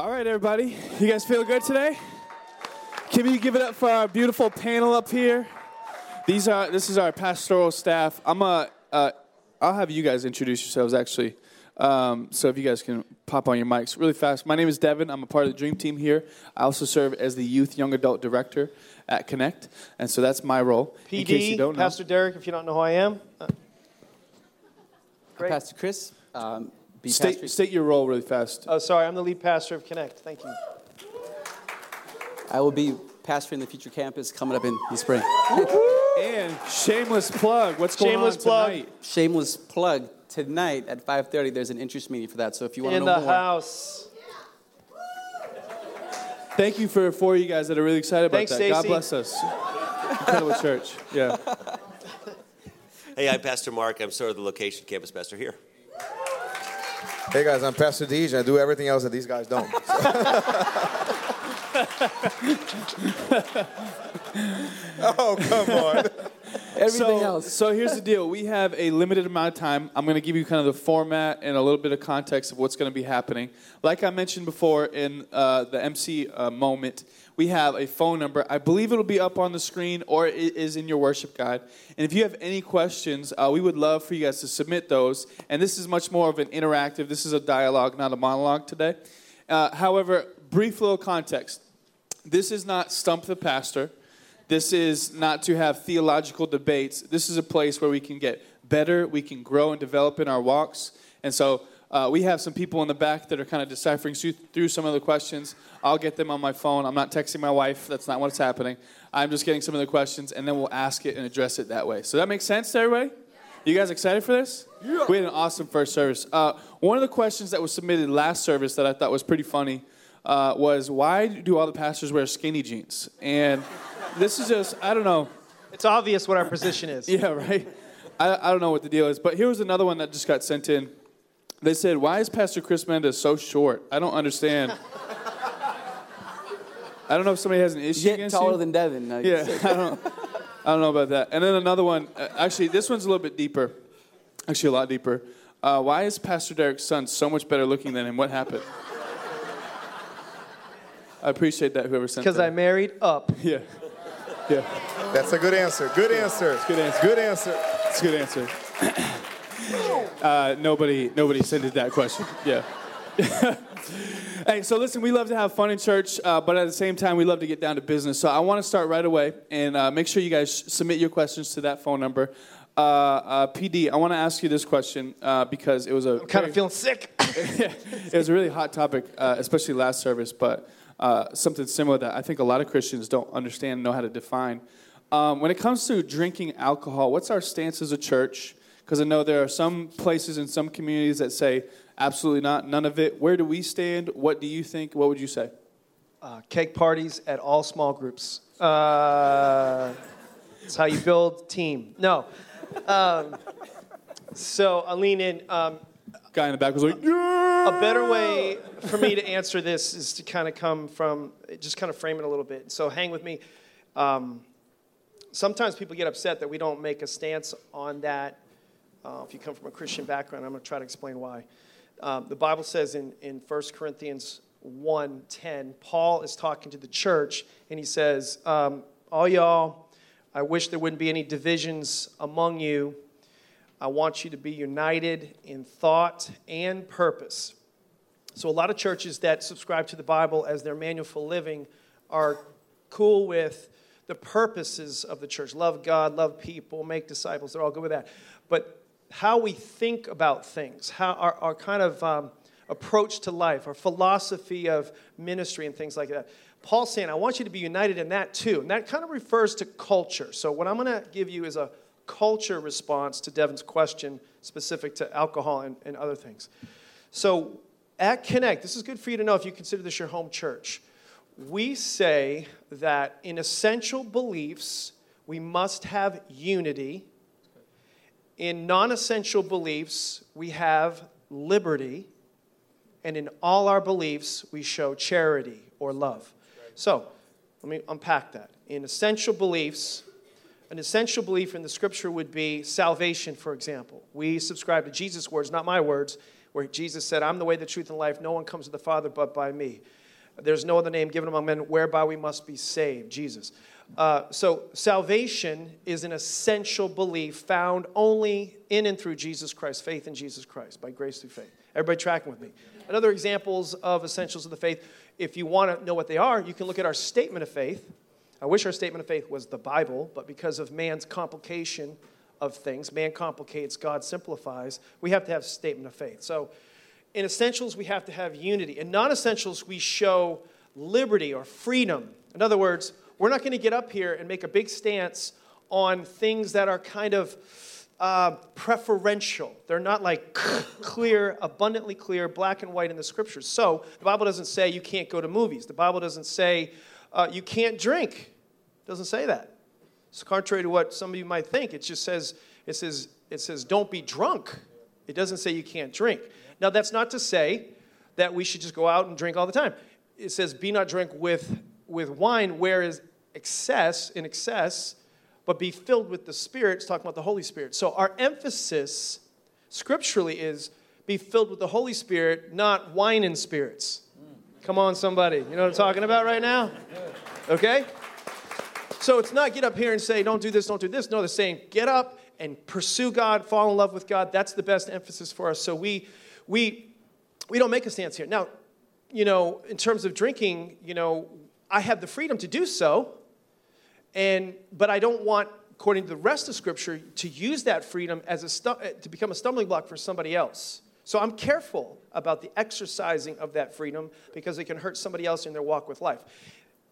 All right, everybody. You guys feel good today? Can we give it up for our beautiful panel up here? These are this is our pastoral staff. I'm a uh, I'll have you guys introduce yourselves actually. Um, so if you guys can pop on your mics really fast. My name is Devon. I'm a part of the Dream Team here. I also serve as the Youth Young Adult Director at Connect, and so that's my role. in case you PD, don't know. Pastor Deryck, if you don't know who I am. Uh, Great. Pastor Cris. Um, be State, pastor- state your role really fast. Oh, sorry, I'm the lead pastor of Connect. Thank you. I will be pastoring the future campus coming up in the spring. And shameless plug. What's going Shameless on plug. tonight? Shameless plug. Tonight at 5:30, there's an interest meeting for that. So if you want to know more, In the house. Thank you for four of you guys that are really excited about Thanks, that. God bless us. Incredible church. Yeah. Hey, I'm Pastor Mark. I'm sort of the location campus pastor here. Hey guys, I'm Pastor Deej. I do everything else that these guys don't. oh, come on. everything so, else. So here's the deal. We have a limited amount of time. I'm going to give you kind of the format and a little bit of context of what's going to be happening. Like I mentioned before in uh, the MC uh, moment, we have a phone number. I believe it'll be up on the screen or it is in your worship guide. And if you have any questions, uh, we would love for you guys to submit those. And this is much more of an interactive. This is a dialogue, not a monologue today. Uh, however, brief little context. This is not stump the pastor. This is not to have theological debates. This is a place where we can get better, we can grow and develop in our walks. And so uh, we have some people in the back that are kind of deciphering through, some of the questions. I'll get them on my phone. I'm not texting my wife. That's not what's happening. I'm just getting some of the questions, and then we'll ask it and address it that way. So that makes sense to everybody? You guys excited for this? Yeah. We had an awesome first service. Uh, one of the questions that was submitted last service that I thought was pretty funny uh, was why do all the pastors wear skinny jeans? And this is just, I don't know. It's obvious what our position is. Yeah, right? I, I don't know what the deal is. But here was another one that just got sent in. They said, Why is Pastor Cris Mendes so short? I don't understand. I don't know if somebody has an issue Get against taller you. than Devon. I Yeah, I don't, I don't know about that. And then another one, uh, actually, this one's a little bit deeper. Actually, a lot deeper. Uh, why is Pastor Deryck's son so much better looking than him? What happened? I appreciate that, whoever sent Because. I married up. Yeah. Yeah. That's a good answer. Good answer. Good answer. Good answer. That's a good answer. uh, nobody, nobody sent it that question. Yeah. hey, so listen, we love to have fun in church, uh, but at the same time, we love to get down to business. So I want to start right away and uh, make sure you guys submit your questions to that phone number. Uh, uh, PD, I want to ask you this question uh, because it was a I'm kind of feeling sick. it was a really hot topic, uh, especially last service, but uh, something similar that I think a lot of Christians don't understand and know how to define. Um, when it comes to drinking alcohol, what's our stance as a church? Because I know there are some places in some communities that say absolutely not, none of it. Where do we stand? What do you think? What would you say? Uh, cake parties at all small groups. Uh, it's how you build team. No. Um, so I'll lean in. Um, Guy in the back was like, yeah. a better way for me to answer this is to kind of come from just kind of frame it a little bit so hang with me um, sometimes people get upset that we don't make a stance on that uh, if you come from a christian background i'm going to try to explain why um, the bible says in, in 1 corinthians 1.10 paul is talking to the church and he says um, all y'all i wish there wouldn't be any divisions among you I want you to be united in thought and purpose. So, a lot of churches that subscribe to the Bible as their manual for living are cool with the purposes of the church love God, love people, make disciples. They're all good with that. But how we think about things, how our, our kind of um, approach to life, our philosophy of ministry, and things like that. Paul's saying, I want you to be united in that too. And that kind of refers to culture. So, what I'm going to give you is a culture response to Devon's question specific to alcohol and, and other things. So at Connect, this is good for you to know if you consider this your home church. We say that in essential beliefs, we must have unity. In non essential beliefs, we have liberty. And in all our beliefs, we show charity or love. So let me unpack that. In essential beliefs, an essential belief in the scripture would be salvation, for example. We subscribe to Jesus' words, not my words. where Jesus said, I'm the way, the truth, and life. No one comes to the Father but by me. There's no other name given among men whereby we must be saved, Jesus. Uh, so, salvation is an essential belief found only in and through Jesus Christ, faith in Jesus Christ, by grace through faith. Everybody tracking with me? Another examples of essentials of the faith, if you want to know what they are, you can look at our statement of faith. I wish our statement of faith was the Bible, but because of man's complication of things, man complicates, God simplifies, we have to have statement of faith. So, in essentials, we have to have unity. In non essentials, we show liberty or freedom. In other words, we're not going to get up here and make a big stance on things that are kind of uh, preferential. They're not like clear, abundantly clear, black and white in the scriptures. So the Bible doesn't say you can't go to movies. The Bible doesn't say uh, you can't drink. It doesn't say that. It's contrary to what some of you might think. It just says it says it says don't be drunk. It doesn't say you can't drink. Now that's not to say that we should just go out and drink all the time. It says be not drunk with with wine where is excess in excess but be filled with the Spirit. It's talking about the Holy Spirit. So our emphasis scripturally is be filled with the Holy Spirit, not wine and spirits. Come on, somebody. You know what I'm talking about right now? Okay? So it's not get up here and say, don't do this, don't do this. No, they're saying, get up and pursue God, fall in love with God. That's the best emphasis for us. So we, we, we don't make a stance here. Now, you know, in terms of drinking, you know, I have the freedom to do so. And, but I don't want, according to the rest of Scripture, to use that freedom as a stu- eh, to become a stumbling block for somebody else. So I'm careful about the exercising of that freedom because it can hurt somebody else in their walk with life.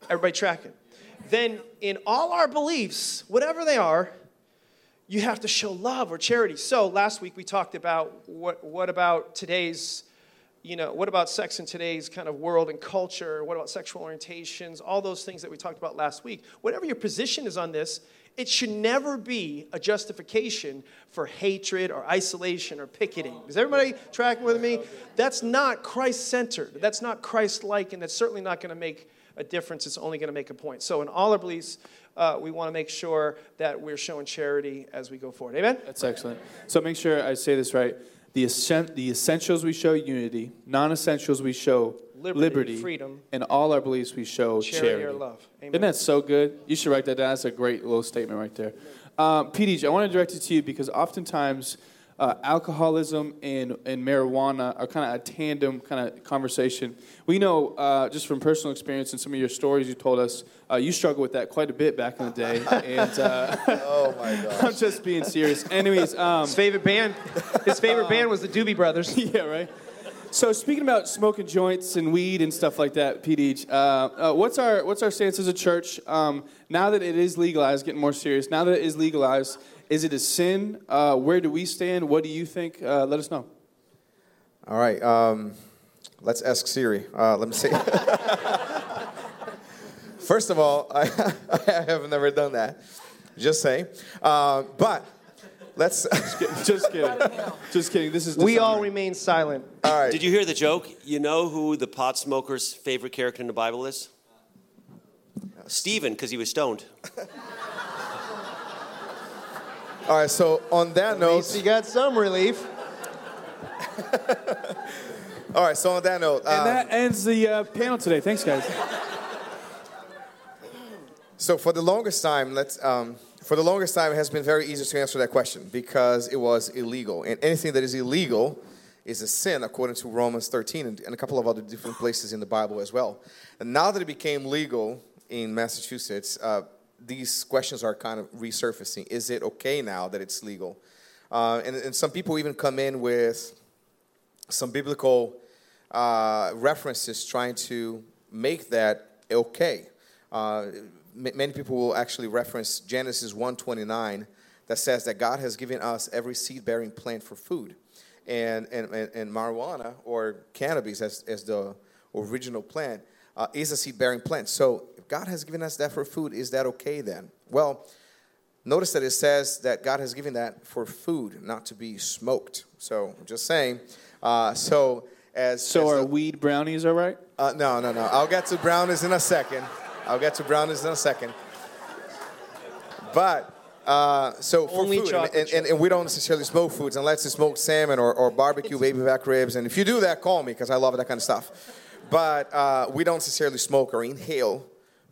Everybody tracking? Then, in all our beliefs, whatever they are, you have to show love or charity. So last week we talked about what, what about today's you know, what about sex in today's kind of world and culture? What about sexual orientations? All those things that we talked about last week. Whatever your position is on this, it should never be a justification for hatred or isolation or picketing. Is everybody tracking with me? That's not Christ centered. That's not Christ like, and that's certainly not going to make a difference. It's only going to make a point. So, in all our beliefs, uh, we want to make sure that we're showing charity as we go forward. Amen? That's excellent. So make sure I say this right. The, essen- the essentials we show unity, non essentials we show Liberty, liberty, freedom. and all our beliefs we show Charity charity. or love. Amen. Isn't that so good? You should write that down. That's a great little statement right there. Um, PDG, I want to direct it to you because oftentimes uh, alcoholism and, and marijuana are kind of a tandem kind of conversation. We know uh, just from personal experience and some of your stories you told us, uh, you struggled with that quite a bit back in the day. and uh, Oh my God. I'm just being serious. Anyways, um, His favorite band, his favorite band was the Doobie Brothers. yeah, right. So speaking about smoking joints and weed and stuff like that, PDH, uh, uh, what's our what's our stance as a church um, now that it is legalized? Getting more serious. Now that it is legalized, is it a sin? Uh, where do we stand? What do you think? Uh, let us know. All right. Um, let's ask Siri. Uh, let me see. First of all, I, I have never done that. Just saying. Uh, but let's. Just kidding. Just kidding. This is We all remain silent. all right. Did you hear the joke? You know who the pot smoker's favorite character in the Bible is? Stephen, because he was stoned. All right. So on that At least note, he got some relief. all right. So on that note, And um, that ends the uh, panel today. Thanks, guys. So for the longest time, let's um, for the longest time, it has been very easy to answer that question because it was illegal, and anything that is illegal is a sin according to Romans 13 and, and a couple of other different places in the Bible as well. And now that it became legal in Massachusetts, uh, these questions are kind of resurfacing. Is it okay now that it's legal? Uh, and, and some people even come in with some biblical uh, references trying to make that okay. Uh, m- many people will actually reference Genesis 1:29 that says that God has given us every seed-bearing plant for food, and and, and, and marijuana or cannabis as, as the original plant uh, is a seed-bearing plant. So God has given us that for food, is that okay then? Well. Notice that it says that God has given that for food, not to be smoked. So, I'm just saying. Uh, so, as So as are the- weed brownies all right? uh, no, no, no. I'll get to brownies in a second. I'll get to brownies in a second. But Uh, so for Only food, chocolate and, and, and we don't necessarily smoke foods unless it's smoked salmon or, or barbecue baby back ribs. And if you do that, call me because I love that kind of stuff. But uh, we don't necessarily smoke or inhale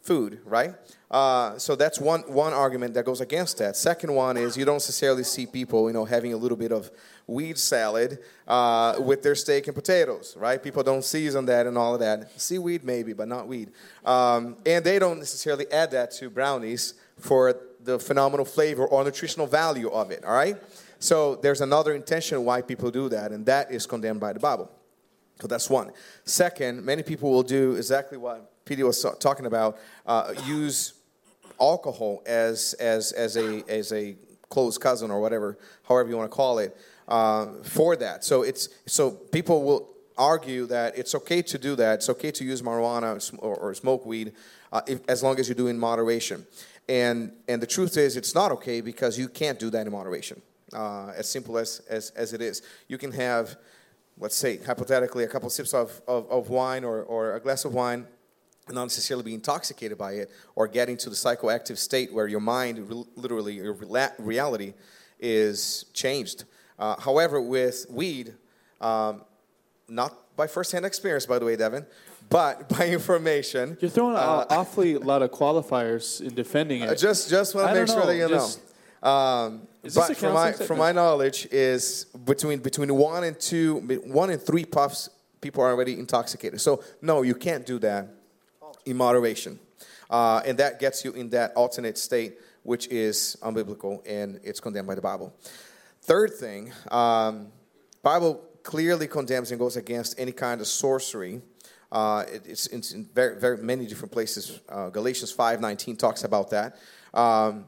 food, right? Uh, so that's one one argument that goes against that. Second one is you don't necessarily see people, you know, having a little bit of weed salad uh, with their steak and potatoes, right? People don't season that and all of that. Seaweed maybe, but not weed. Um, and they don't necessarily add that to brownies for the phenomenal flavor or nutritional value of it. All right. So there's another intention why people do that, and that is condemned by the Bible. So that's one. Second, many people will do exactly what PD was talking about: uh, use alcohol as as as a as a close cousin or whatever, however you want to call it, uh, for that. So it's so people will argue that it's okay to do that. It's okay to use marijuana or, or smoke weed uh, if, as long as you do in moderation. And and the truth is, it's not okay because you can't do that in moderation. Uh, as simple as, as as it is, you can have let's say, hypothetically, a couple sips of, of, of wine or, or a glass of wine, and not necessarily be intoxicated by it, or get into the psychoactive state where your mind, re- literally, your rela- reality is changed. Uh, however, with weed, um, not by firsthand experience, by the way, Devon, but by information. You're throwing uh, an awfully lot of qualifiers in defending it. I just just want to make don't sure that you just- know. Um, but from my from my knowledge is between between one and two, one and three puffs, people are already intoxicated. So no, you can't do that in moderation, uh, and that gets you in that alternate state, which is unbiblical and it's condemned by the Bible. Third thing, um, Bible clearly condemns and goes against any kind of sorcery. Uh, it- it's, it's in very, very many different places. Uh, Galatians five nineteen talks about that. Um,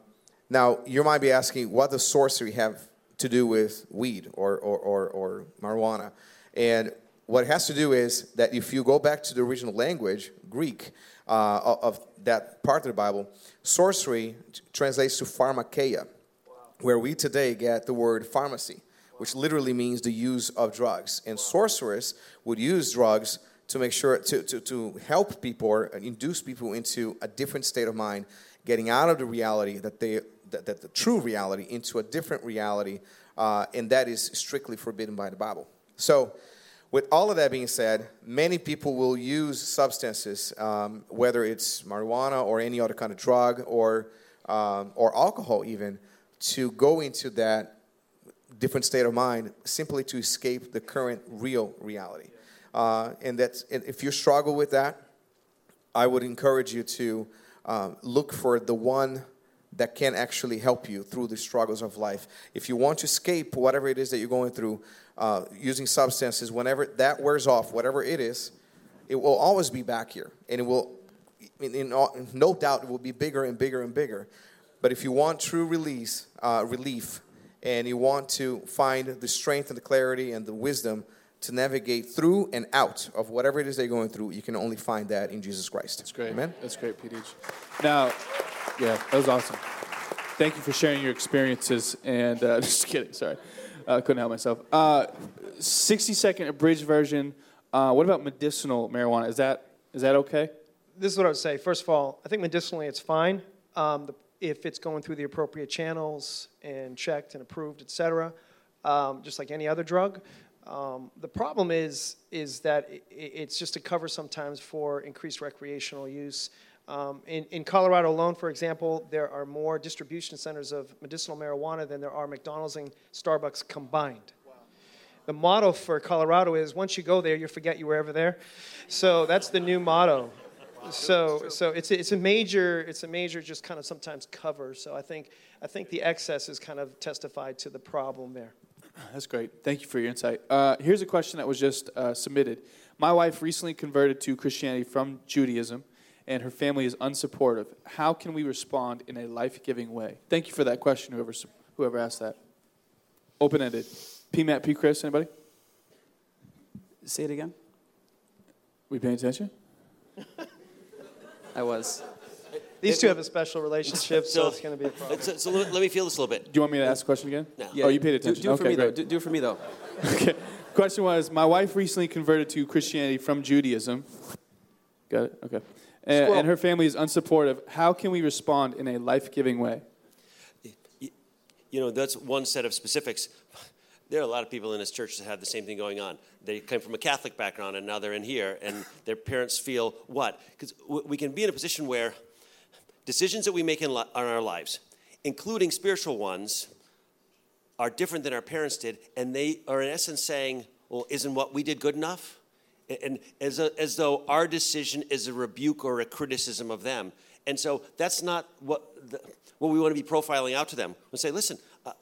now, you might be asking, what does sorcery have to do with weed or, or, or, or marijuana? And what it has to do is that if you go back to the original language, Greek, uh, of that part of the Bible, sorcery translates to pharmakeia, where we today get the word pharmacy, which literally means the use of drugs. And sorcerers would use drugs to make sure to, to, to help people or induce people into a different state of mind, getting out of the reality that they that, the true reality into a different reality, uh, and that is strictly forbidden by the Bible. So, with all of that being said, many people will use substances, um, whether it's marijuana or any other kind of drug or um, or alcohol, even, to go into that different state of mind simply to escape the current real reality. Uh, and that's and if you struggle with that, I would encourage you to um, look for the one that can actually help you through the struggles of life. If you want to escape whatever it is that you're going through, uh, using substances, whenever that wears off, whatever it is, it will always be back here, and it will, in, in, all- no doubt, it will be bigger and bigger and bigger. But if you want true release, uh, relief, and you want to find the strength and the clarity and the wisdom to navigate through and out of whatever it is they're going through, you can only find that in Jesus Christ. That's great. Amen. That's great, PDH. Now, yeah, that was awesome. Thank you for sharing your experiences. And uh, just kidding, sorry, uh, couldn't help myself. Uh, Sixty second abridged version. Uh, what about medicinal marijuana? Is that is that okay? this is what I would say. First of all, I think medicinally it's fine um, the, if it's going through the appropriate channels and checked and approved, et cetera, um, just like any other drug. Um, the problem is is that i it's just a cover sometimes for increased recreational use. Um, in, in Colorado alone, for example, there are more distribution centers of medicinal marijuana than there are McDonald's and Starbucks combined. The motto for Colorado is once you go there, you forget you were ever there. So that's the new motto. So, so it's, a- it's a major, it's a major just kind of sometimes cover. So I think, I think the excess is kind of testified to the problem there. That's great. Thank you for your insight. Uh, here's a question that was just uh, submitted. My wife recently converted to Christianity from Judaism, and her family is unsupportive. How can we respond in a life giving way? Thank you for that question, whoever, whoever asked that. Open ended. P. Matt, P. Cris, anybody? Say it again. We paying attention? I was. These two have a special relationship, so, So- it's going to be a problem. So, so let, let me feel this a little bit. Do you want me to ask the question again? No. oh, you paid do- attention. Do, it for okay, me though. great. Do, do it for me though. Okay. Question was My wife recently converted to Christianity from Judaism. Got it? Okay. And, and her family is unsupportive. How can we respond in a life giving way? You know, that's one set of specifics. There are a lot of people in this church that have the same thing going on. They came from a Catholic background and now they're in here, and their parents feel what? Because we can be in a position where decisions that we make in, li- in our lives, including spiritual ones, are different than our parents did, and they are in essence saying, "Well, isn't what we did good enough?" And as, a, as though our decision is a rebuke or a criticism of them. And so that's not what the, what we want to be profiling out to them. We say, "Listen, uh,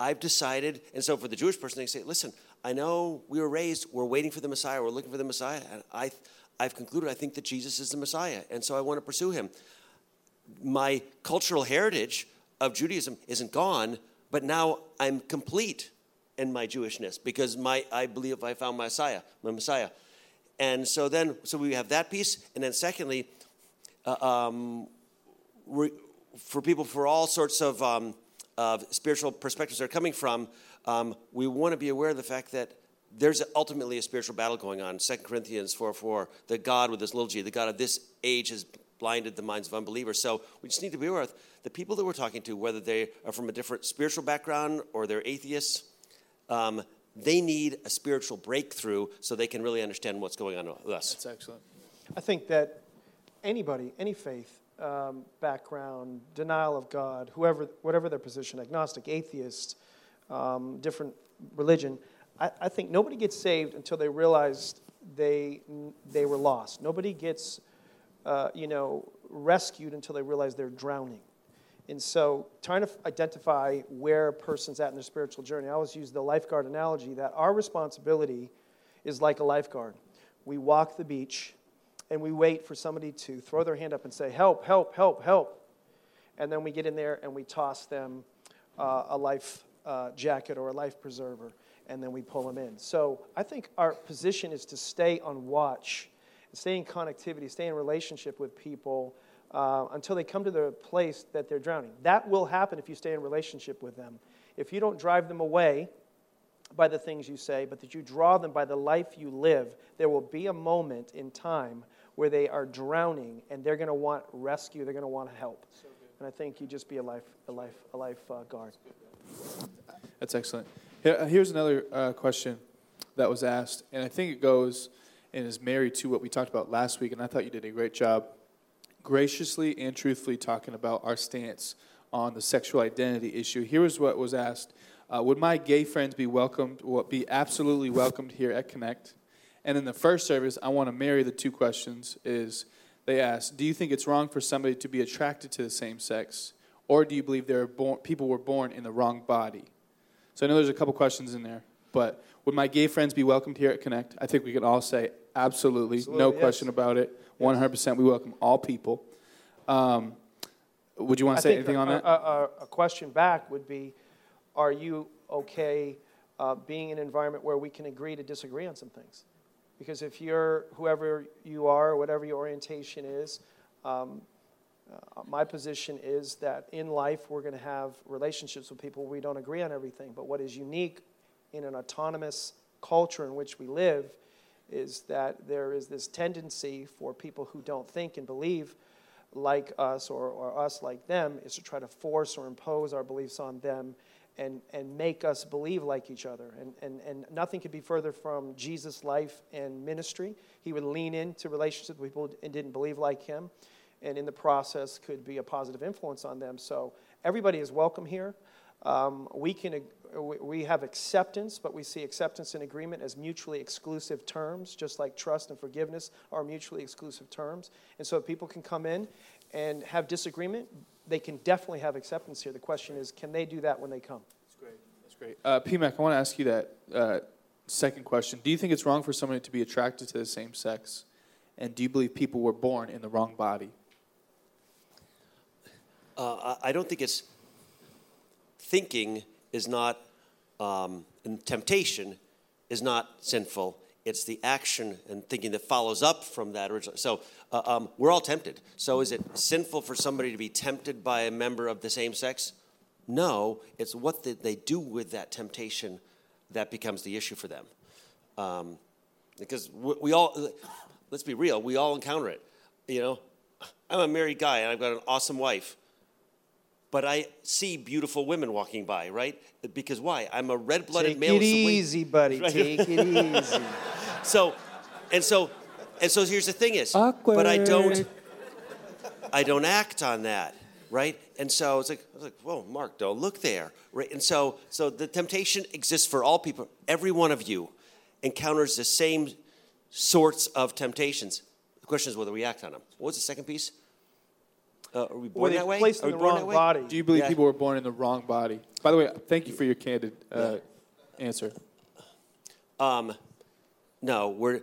I've decided." And so for the Jewish person, they say, "Listen, I know we were raised. We're waiting for the Messiah. We're looking for the Messiah, and I." I've concluded I think that Jesus is the Messiah, and so I want to pursue him. My cultural heritage of Judaism isn't gone, but now I'm complete in my Jewishness because my I believe I found my Messiah, my Messiah. And so then, so we have that piece, and then secondly, uh, um, for people for all sorts of, um, of spiritual perspectives they're coming from, um, we want to be aware of the fact that there's ultimately a spiritual battle going on. 2 Corinthians 4 4, the God with this little g, the God of this age has blinded the minds of unbelievers. So we just need to be aware of the people that we're talking to, whether they are from a different spiritual background or they're atheists, um, they need a spiritual breakthrough so they can really understand what's going on with us. That's excellent. I think that anybody, any faith um, background, denial of God, whoever, whatever their position, agnostic, atheist, um, different religion, I, I, think nobody gets saved until they realize they, they were lost. Nobody gets, uh, you know, rescued until they realize they're drowning. And so, trying to identify where a person's at in their spiritual journey, I always use the lifeguard analogy that our responsibility is like a lifeguard. We walk the beach and we wait for somebody to throw their hand up and say, Help, help, help, help. And then we get in there and we toss them uh, a life uh, jacket or a life preserver, and then we pull them in. So, I think our position is to stay on watch, stay in connectivity, stay in relationship with people uh, until they come to the place that they're drowning. That will happen if you stay in relationship with them. If you don't drive them away by the things you say, but that you draw them by the life you live, there will be a moment in time where they are drowning and they're going to want rescue, they're going to want help. So and I think you just be a life, a life, a life uh, guard. That's excellent. Uh, here's another uh, question that was asked, and I think it goes and is married to what we talked about last week, and I thought you did a great job graciously and truthfully talking about our stance on the sexual identity issue. Here was what was asked uh, Would my gay friends be welcomed, be absolutely welcomed here at Connect? And in the first service, I want to marry the two questions is they asked, do you think it's wrong for somebody to be attracted to the same sex? Or do you believe there are born, people were born in the wrong body? So I know there's a couple questions in there, but would my gay friends be welcomed here at Connect? I think we can all say absolutely, absolutely no yes. question about it. 100%. We welcome all people. Um, would you want to say anything a, on that? A, a, a, question back would be Are you okay uh, being in an environment where we can agree to disagree on some things? Because if you're whoever you are, whatever your orientation is, um, uh, my position is that in life we're going to have relationships with people we don't agree on everything. But what is unique in an autonomous culture in which we live is that there is this tendency for people who don't think and believe like us or, or us like them is to try to force or impose our beliefs on them and, and make us believe like each other. And, and, and nothing could be further from Jesus' life and ministry. He would lean into relationships with people and didn't believe like him, and in the process could be a positive influence on them. So everybody is welcome here. Um, we can we have acceptance, but we see acceptance and agreement as mutually exclusive terms, just like trust and forgiveness are mutually exclusive terms. And so if people can come in and have disagreement, they can definitely have acceptance here. The question is, can they do that when they come? That's great. That's great. Uh, PMAC, I want to ask you that uh, second question. Do you think it's wrong for somebody to be attracted to the same sex? And do you believe people were born in the wrong body? Uh, I don't think it's thinking is not, um, and temptation is not sinful. It's the action and thinking that follows up from that original. So uh, um, we're all tempted. So is it sinful for somebody to be tempted by a member of the same sex? No, it's what they do with that temptation that becomes the issue for them. Um, because we, we all, let's be real, we all encounter it. You know, I'm a married guy and I've got an awesome wife but I see beautiful women walking by, right? Because why? I'm a red-blooded Take male. it easy, buddy. Right. Take it easy. So, and so, and so here's the thing is, but I don't, I don't act on that, right? And so it's like, I was like, whoa, Mark, don't look there, right? And so, so the temptation exists for all people. Every one of you encounters the same sorts of temptations. The question is whether we act on them. What was the second piece? Uh, are we born Were they that way? placed Are in we the wrong body? Do you believe Yeah. people were born in the wrong body? By the way, thank you for your candid uh, answer. Um, no, we're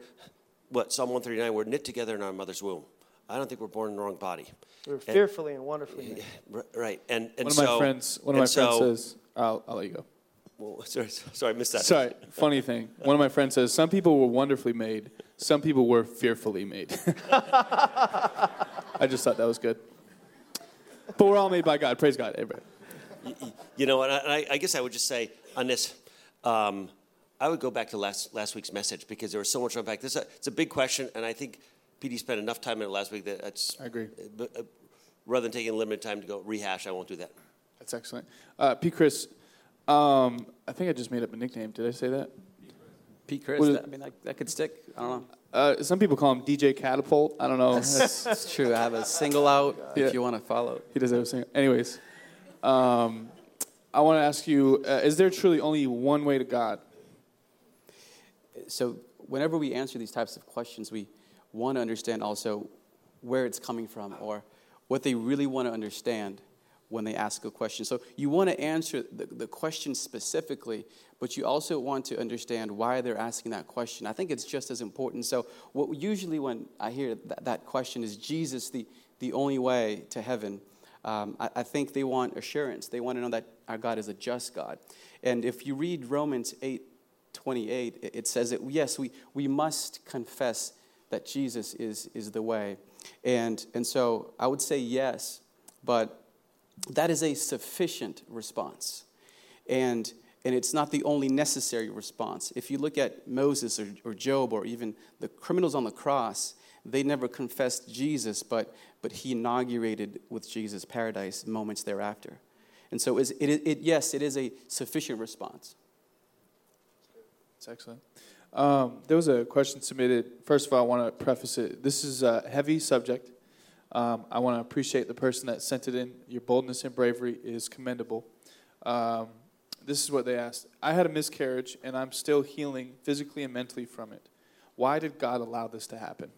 what Psalm 139. We're knit together in our mother's womb. I don't think we're born in the wrong body. We were fearfully and wonderfully made. R- Right, and and One of so my friends, one of my and friends so- says, I'll, I'll let you go. Well, sorry, sorry, I missed that. Sorry, funny thing. One of my friends says, some people were wonderfully made, some people were fearfully made. I just thought that was good. But we're all made by God. Praise God. Everybody. You know, and I, I, I guess I would just say on this, um, I would go back to last last week's message because there was so much to unpack. This is a, it's a big question, and I think PD spent enough time in it last week that that's. I agree. But, uh, rather than taking limited time to go rehash, I won't do that. That's excellent. Uh, P. Cris, um, I think I just made up a nickname. Did I say that? Pete Cris, What is- that, I mean, that, that could stick. I don't know. Uh, some people call him DJ Catapult. I don't know. That's- It's true. I have a single out Yeah. if you want to follow. He does everything. Anyways, um, I want to ask you: uh, Is there truly only one way to God? So whenever we answer these types of questions, we want to understand also where it's coming from or what they really want to understand when they ask a question. So you want to answer the, the question specifically, but you also want to understand why they're asking that question. I think it's just as important. So what usually when I hear that, that question is Jesus the, the only way to heaven, um, I, I think they want assurance. They want to know that our God is a just God. And if you read Romans 8, 28, it- it says that yes, we, we must confess that Jesus is, is the way. And, and so I would say yes, but that is a sufficient response. And, and it's not the only necessary response. If you look at Moses or, or Job or even the criminals on the cross, they never confessed Jesus, but, but he inaugurated with Jesus paradise moments thereafter. And so is, it, it, yes, it is a sufficient response. That's excellent. Um, there was a question submitted. First of all, I want to preface it. This is a heavy subject. Um, I want to appreciate the person that sent it in. Your boldness and bravery is commendable. Um, this is what they asked I had a miscarriage, and I'm still healing physically and mentally from it. Why did God allow this to happen?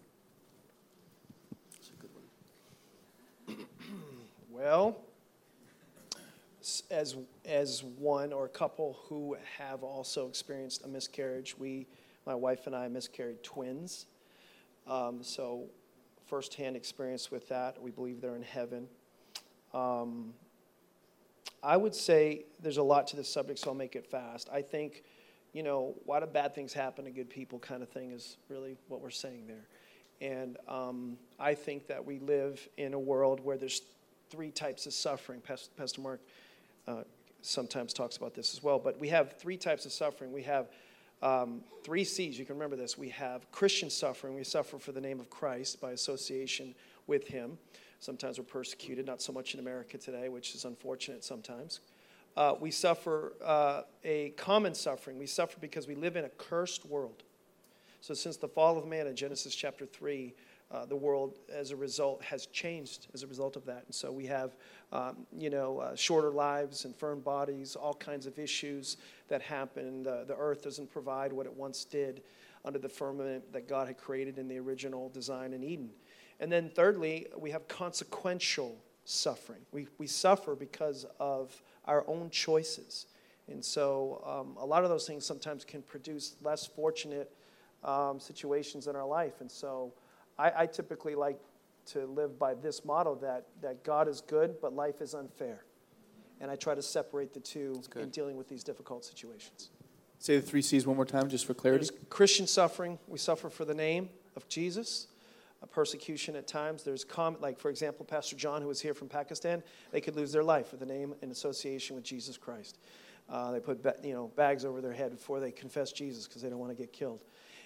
Well, as as one or a couple who have also experienced a miscarriage, we, my wife and I, miscarried twins. Um, so, firsthand experience with that. We believe they're in heaven. Um, I would say there's a lot to this subject, so I'll make it fast. I think, you know, why do bad things happen to good people kind of thing is really what we're saying there. And um, I think that we live in a world where there's three types of suffering. Pas- Pastor Mark uh, sometimes talks about this as well. But we have three types of suffering. We have um, three C's. You can remember this. We have Christian suffering. We suffer for the name of Christ by association with Him. Sometimes we're persecuted, not so much in America today, which is unfortunate sometimes. Uh, we suffer uh, a common suffering. We suffer because we live in a cursed world. So, since the fall of man in Genesis chapter 3, uh, the world, as a result, has changed as a result of that. And so we have, um, you know, uh, shorter lives, infirm bodies, all kinds of issues that happen. The, the earth doesn't provide what it once did under the firmament that God had created in the original design in Eden. And then, thirdly, we have consequential suffering. We, we suffer because of our own choices. And so, um, a lot of those things sometimes can produce less fortunate um, situations in our life. And so I, I typically like to live by this model that, that God is good, but life is unfair. And I try to separate the two in dealing with these difficult situations. Say the three C's one more time, just for clarity. There's Christian suffering. We suffer for the name of Jesus. Uh, persecution at times. There's com- like for example, Pastor John, who was here from Pakistan, they could lose their life for the name and association with Jesus Christ. Uh, they put ba- you know bags over their head before they confess Jesus because they don't want to get killed.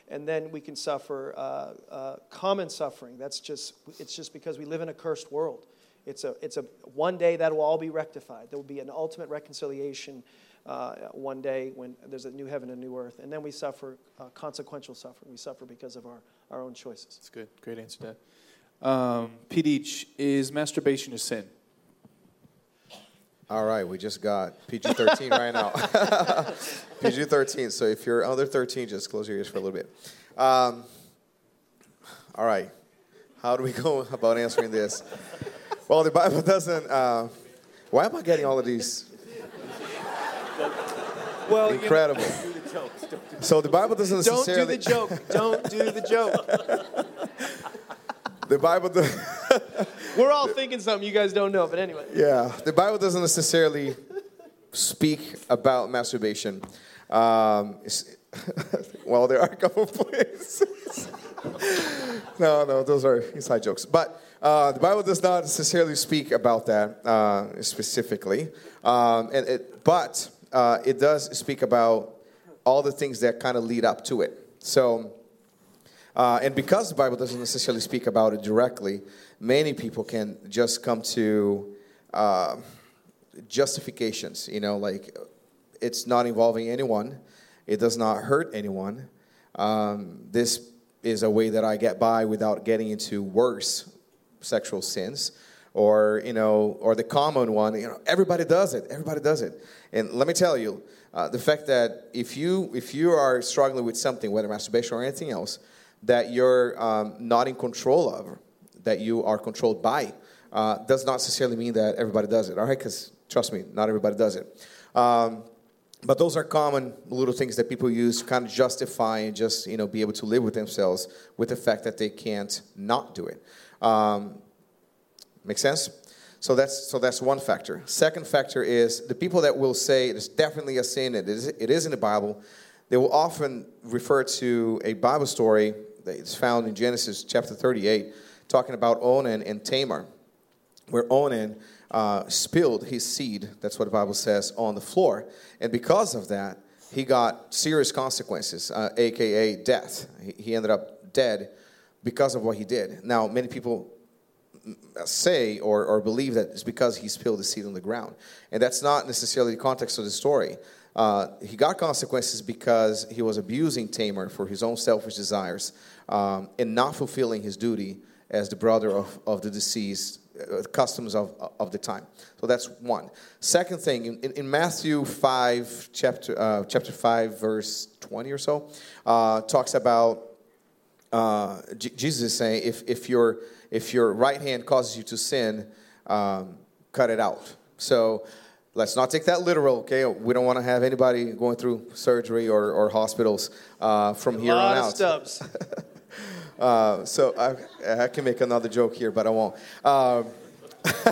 And then we can suffer uh, uh, common suffering. That's just it's just because we live in a cursed world, It's a, it's a one day that will all be rectified. There will be an ultimate reconciliation uh, one day when there's a new heaven and new earth. And then we suffer uh, consequential suffering. We suffer because of our, our own choices. That's good. Great answer, Dad. Um, Pete is masturbation a sin? All right, we just got PG 13 right now. PG 13. So if you're under 13, just close your ears for a little bit. Um, all right, how do we go about answering this? Well, the Bible doesn't. Uh, why am I getting all of these? Well, Incredible. So the Bible doesn't Don't do necessarily. the joke. Don't do the joke. The Bible. Do, We're all thinking something you guys don't know, but anyway. yeah, the Bible doesn't necessarily speak about masturbation. Um, well, there are a couple places. no, no, those are inside jokes. But uh, the Bible does not necessarily speak about that uh, specifically. Um, and it, but uh, it does speak about all the things that kind of lead up to it. So, uh, and because the Bible doesn't necessarily speak about it directly, many people can just come to uh, justifications. You know, like it's not involving anyone, it does not hurt anyone. Um, this is a way that I get by without getting into worse sexual sins. Or you know, or the common one. You know, everybody does it. Everybody does it. And let me tell you, uh, the fact that if you if you are struggling with something, whether masturbation or anything else, that you're um, not in control of, that you are controlled by, uh, does not necessarily mean that everybody does it. All right, because trust me, not everybody does it. Um, but those are common little things that people use to kind of justify and just you know be able to live with themselves with the fact that they can't not do it. Um, make sense? So that's so that's one factor. Second factor is the people that will say it is definitely a sin. It is it is in the Bible. They will often refer to a Bible story is found in Genesis chapter 38, talking about Onan and Tamar, where Onan uh, spilled his seed, that's what the Bible says, on the floor. And because of that, he got serious consequences, uh, aka death. He, he ended up dead because of what he did. Now, many people say or, or believe that it's because he spilled the seed on the ground. And that's not necessarily the context of the story. Uh, he got consequences because he was abusing Tamar for his own selfish desires um, and not fulfilling his duty as the brother of, of the deceased, uh, customs of, of the time. So that's one. Second thing, in, in Matthew 5, chapter, uh, chapter 5, verse 20 or so, uh, talks about uh, J- Jesus is saying, if, if, your, if your right hand causes you to sin, um, cut it out. So let's not take that literal, okay? We don't want to have anybody going through surgery or, or hospitals uh, from A here lot on of out. stubs. Uh, so I, I can make another joke here, but I won't. Um,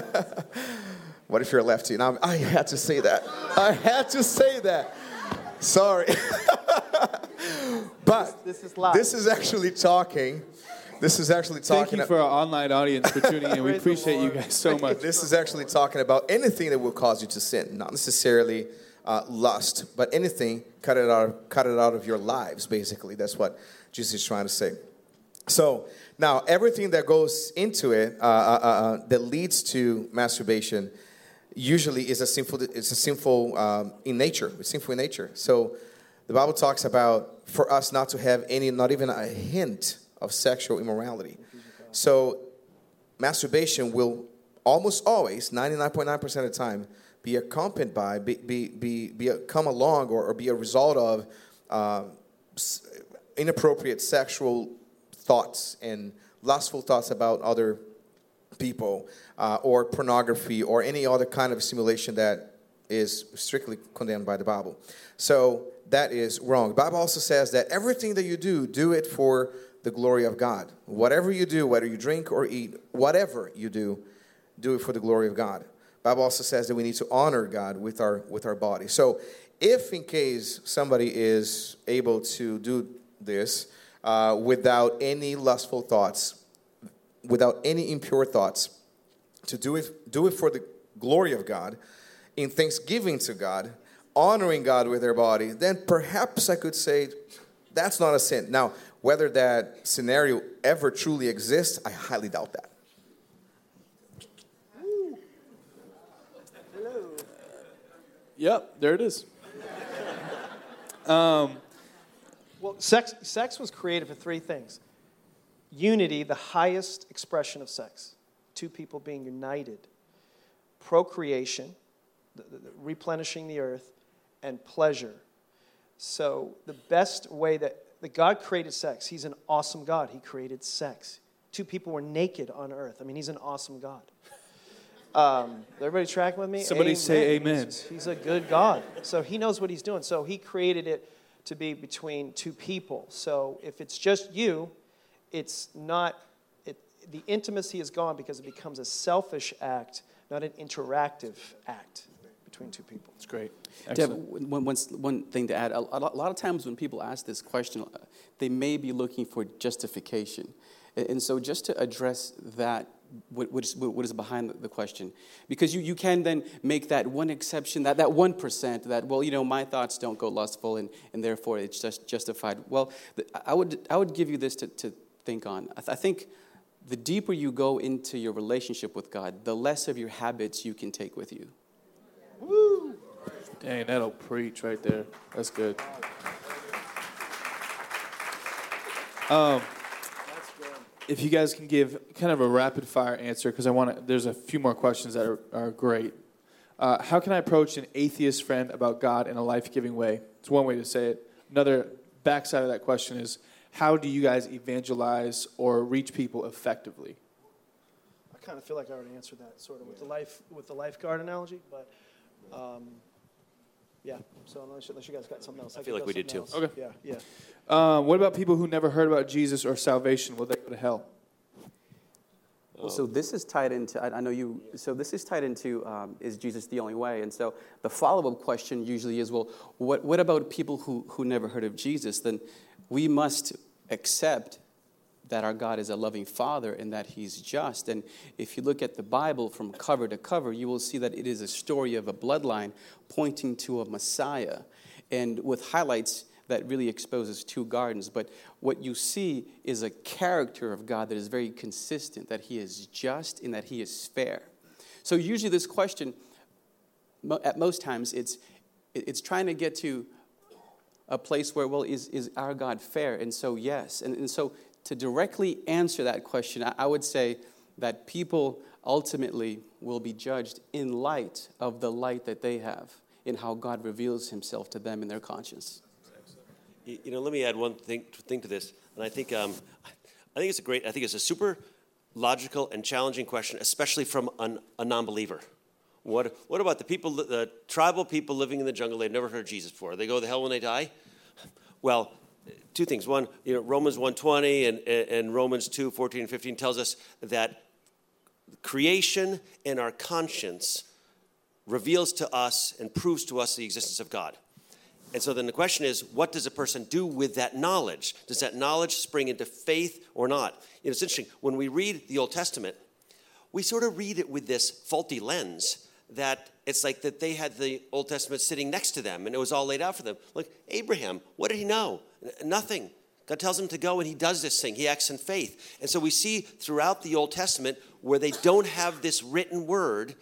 what if you're a lefty? Now, I had to say that. I had to say that. Sorry. but This is live. this is actually talking. This is actually Thank talking. you for our online audience for tuning in. We appreciate you guys so much. This is actually talking about anything that will cause you to sin, not necessarily uh, lust, but anything. Cut it out. Cut it out of your lives. Basically, that's what Jesus is trying to say. So now everything that goes into it uh, uh, uh, that leads to masturbation usually is a sinful. It's a sinful um, in nature. It's sinful in nature. So the Bible talks about for us not to have any, not even a hint of sexual immorality. So masturbation will almost always, 99.9% of the time, be accompanied by, be, be, be, be a, come along or, or be a result of uh, inappropriate sexual thoughts and lustful thoughts about other people uh, or pornography or any other kind of simulation that is strictly condemned by the Bible. So that is wrong. The Bible also says that everything that you do, do it for the glory of God. Whatever you do, whether you drink or eat, whatever you do, do it for the glory of God. Bible also says that we need to honor God with our with our body. So if in case somebody is able to do this uh, without any lustful thoughts, without any impure thoughts, to do it, do it for the glory of God, in thanksgiving to God, honoring God with their body, then perhaps I could say that's not a sin. Now, whether that scenario ever truly exists, I highly doubt that. Yep, there it is. um, well, sex, sex was created for three things unity, the highest expression of sex, two people being united, procreation, the, the, the replenishing the earth, and pleasure. So, the best way that, that God created sex, He's an awesome God. He created sex. Two people were naked on earth. I mean, He's an awesome God. Um, everybody tracking with me? Somebody say amen. He's, he's a good God. So he knows what he's doing. So he created it to be between two people. So if it's just you, it's not, it, the intimacy is gone because it becomes a selfish act, not an interactive act between two people. It's great. Deb, Excellent. one, one, one thing to add a, a lot of times when people ask this question, uh, they may be looking for justification. And, and so, just to address that, what, what, is, behind the, the question? Because you, you can then make that one exception, that, that 1%, that, well, you know, my thoughts don't go lustful and, and therefore it's just justified. Well, I, would, I would give you this to, to think on. I, th- I think the deeper you go into your relationship with God, the less of your habits you can take with you. Woo! Dang, that'll preach right there. That's good. Um, if you guys can give kind of a rapid fire answer, because I want to, there's a few more questions that are, are great. Uh, how can I approach an atheist friend about God in a life giving way? It's one way to say it. Another backside of that question is how do you guys evangelize or reach people effectively? I kind of feel like I already answered that sort of with the life with the lifeguard analogy, but um, yeah. So unless, unless you guys got something else, I could feel like we did too. else. Okay. Yeah, yeah. Um, what about people who never heard about Jesus or salvation? Will they to hell? Well, so this is tied into, I, I know you, so this is tied into, um, is Jesus the only way? And so the follow up question usually is, well, what, what about people who, who never heard of Jesus? Then we must accept that our God is a loving Father and that He's just. And if you look at the Bible from cover to cover, you will see that it is a story of a bloodline pointing to a Messiah, and with highlights that really exposes two gardens. But what you see is a character of God that is very consistent, that He is just and that He is fair. So usually, this question, at most times, it's it's trying to get to a place where, well, is, is our God fair? And so, yes. And, and so, to directly answer that question, I, I would say that people ultimately will be judged in light of the light that they have in how God reveals himself to them in their conscience. You know, let me add one thing, thing to this, and I think um, I think it's a great. I think it's a super logical and challenging question, especially from an, a non-believer. What What about the people, the tribal people living in the jungle? They've never heard Jesus before. They go to hell when they die. Well, two things. One, you know, Romans 1.20 and, and Romans 2, 14 and 15 tells us that creation and our conscience reveals to us and proves to us the existence of God. And so then the question is, what does a person do with that knowledge? Does that knowledge spring into faith or not? It's interesting. When we read the Old Testament, we sort of read it with this faulty lens that it's like that they had the Old Testament sitting next to them and it was all laid out for them. Like Abraham, what did he know? Nothing. God tells him to go and he does this thing. He acts in faith. And so we see throughout the Old Testament where they don't have this written word,